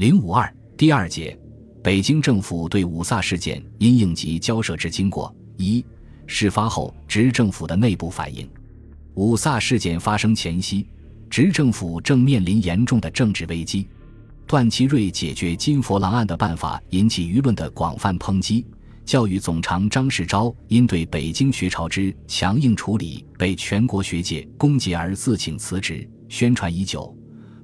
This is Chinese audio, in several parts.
零五二第二节，北京政府对五卅事件因应急交涉之经过。一、事发后执政府的内部反应。五卅事件发生前夕，执政府正面临严重的政治危机。段祺瑞解决金佛郎案的办法引起舆论的广泛抨击。教育总长张世钊因对北京学潮之强硬处理被全国学界攻击而自请辞职。宣传已久。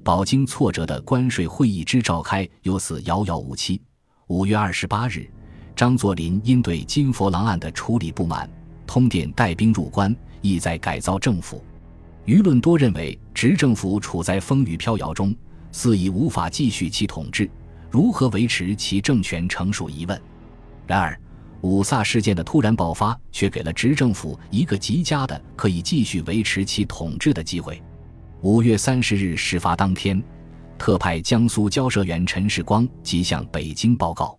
饱经挫折的关税会议之召开，由此遥遥无期。五月二十八日，张作霖因对金佛郎案的处理不满，通电带兵入关，意在改造政府。舆论多认为，执政府处在风雨飘摇中，似已无法继续其统治，如何维持其政权，成属疑问。然而，五卅事件的突然爆发，却给了执政府一个极佳的可以继续维持其统治的机会。五月三十日事发当天，特派江苏交涉员陈世光即向北京报告，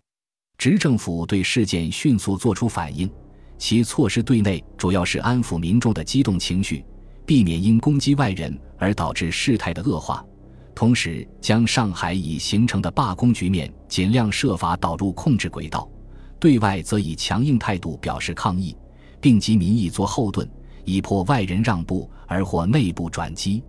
执政府对事件迅速作出反应，其措施对内主要是安抚民众的激动情绪，避免因攻击外人而导致事态的恶化，同时将上海已形成的罢工局面尽量设法导入控制轨道；对外则以强硬态度表示抗议，并集民意作后盾，以迫外人让步而获内部转机。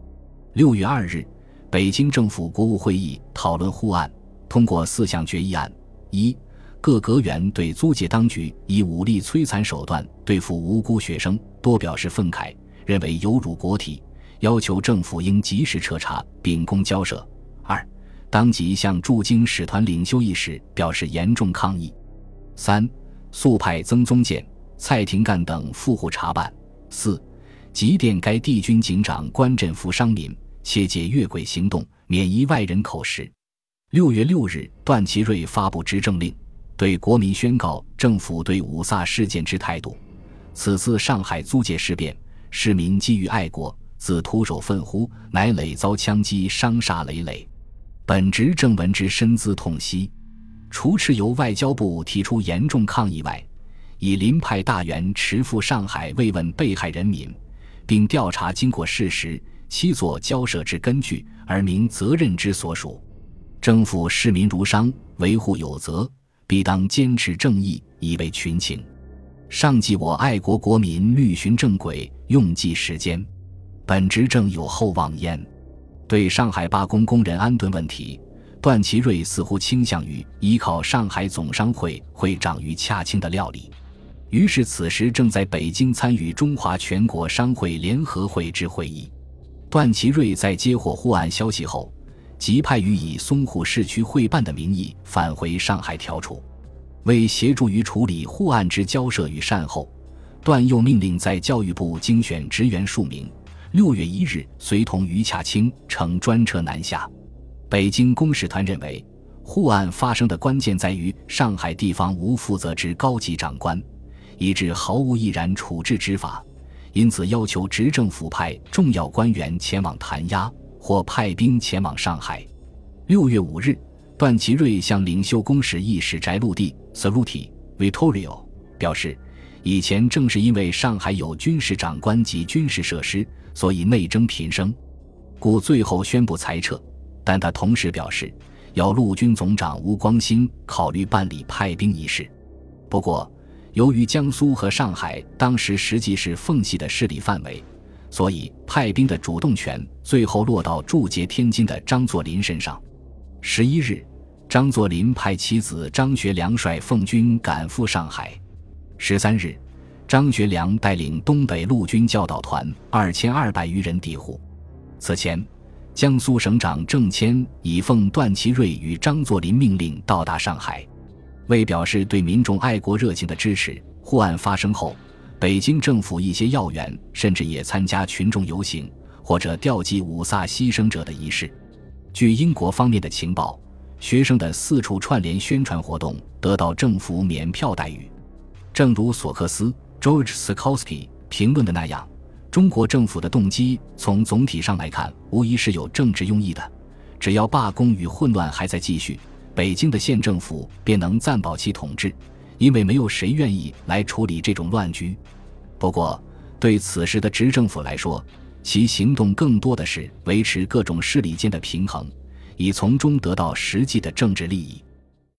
六月二日，北京政府国务会议讨论沪案，通过四项决议案：一、各阁员对租界当局以武力摧残手段对付无辜学生，多表示愤慨，认为有辱国体，要求政府应及时彻查，秉公交涉；二、当即向驻京使团领袖一事表示严重抗议；三、速派曾宗鉴、蔡廷干等赴沪查办；四。即电该地军警长关振福商民，切戒越轨行动，免疑外人口实。六月六日，段祺瑞发布执政令，对国民宣告政府对五卅事件之态度。此次上海租界事变，市民基于爱国，自徒手奋呼，乃累遭枪击，伤杀累累。本执政闻之深资痛惜。除斥由外交部提出严重抗议外，以临派大员持赴上海慰问被害人民。并调查经过事实，七作交涉之根据，而明责任之所属。政府视民如商，维护有责，必当坚持正义，以为群情。上计我爱国国民律循正轨，用计时间，本执政有厚望焉。对上海罢工工人安顿问题，段祺瑞似乎倾向于依靠上海总商会会长于洽清的料理。于是，此时正在北京参与中华全国商会联合会之会议。段祺瑞在接获沪案消息后，即派于以淞沪市区会办的名义返回上海调处。为协助于处理沪案之交涉与善后，段又命令在教育部精选职员数名，六月一日随同于洽清乘专车南下。北京公使团认为，沪案发生的关键在于上海地方无负责之高级长官。以致毫无毅然处置之法，因此要求执政府派重要官员前往弹压，或派兵前往上海。六月五日，段祺瑞向领袖公使义使翟陆地 （Saluti Vittorio） 表示，以前正是因为上海有军事长官及军事设施，所以内争频生，故最后宣布裁撤。但他同时表示，要陆军总长吴光新考虑办理派兵一事。不过，由于江苏和上海当时实际是奉系的势力范围，所以派兵的主动权最后落到驻节天津的张作霖身上。十一日，张作霖派其子张学良率奉军赶赴上海。十三日，张学良带领东北陆军教导团二千二百余人抵沪。此前，江苏省长郑谦已奉段祺瑞与张作霖命令到达上海。为表示对民众爱国热情的支持，护案发生后，北京政府一些要员甚至也参加群众游行，或者吊祭五卅牺牲者的仪式。据英国方面的情报，学生的四处串联宣传活动得到政府免票待遇。正如索克斯 （George Sikorsky） 评论的那样，中国政府的动机从总体上来看，无疑是有政治用意的。只要罢工与混乱还在继续。北京的县政府便能暂保其统治，因为没有谁愿意来处理这种乱局。不过，对此时的执政府来说，其行动更多的是维持各种势力间的平衡，以从中得到实际的政治利益。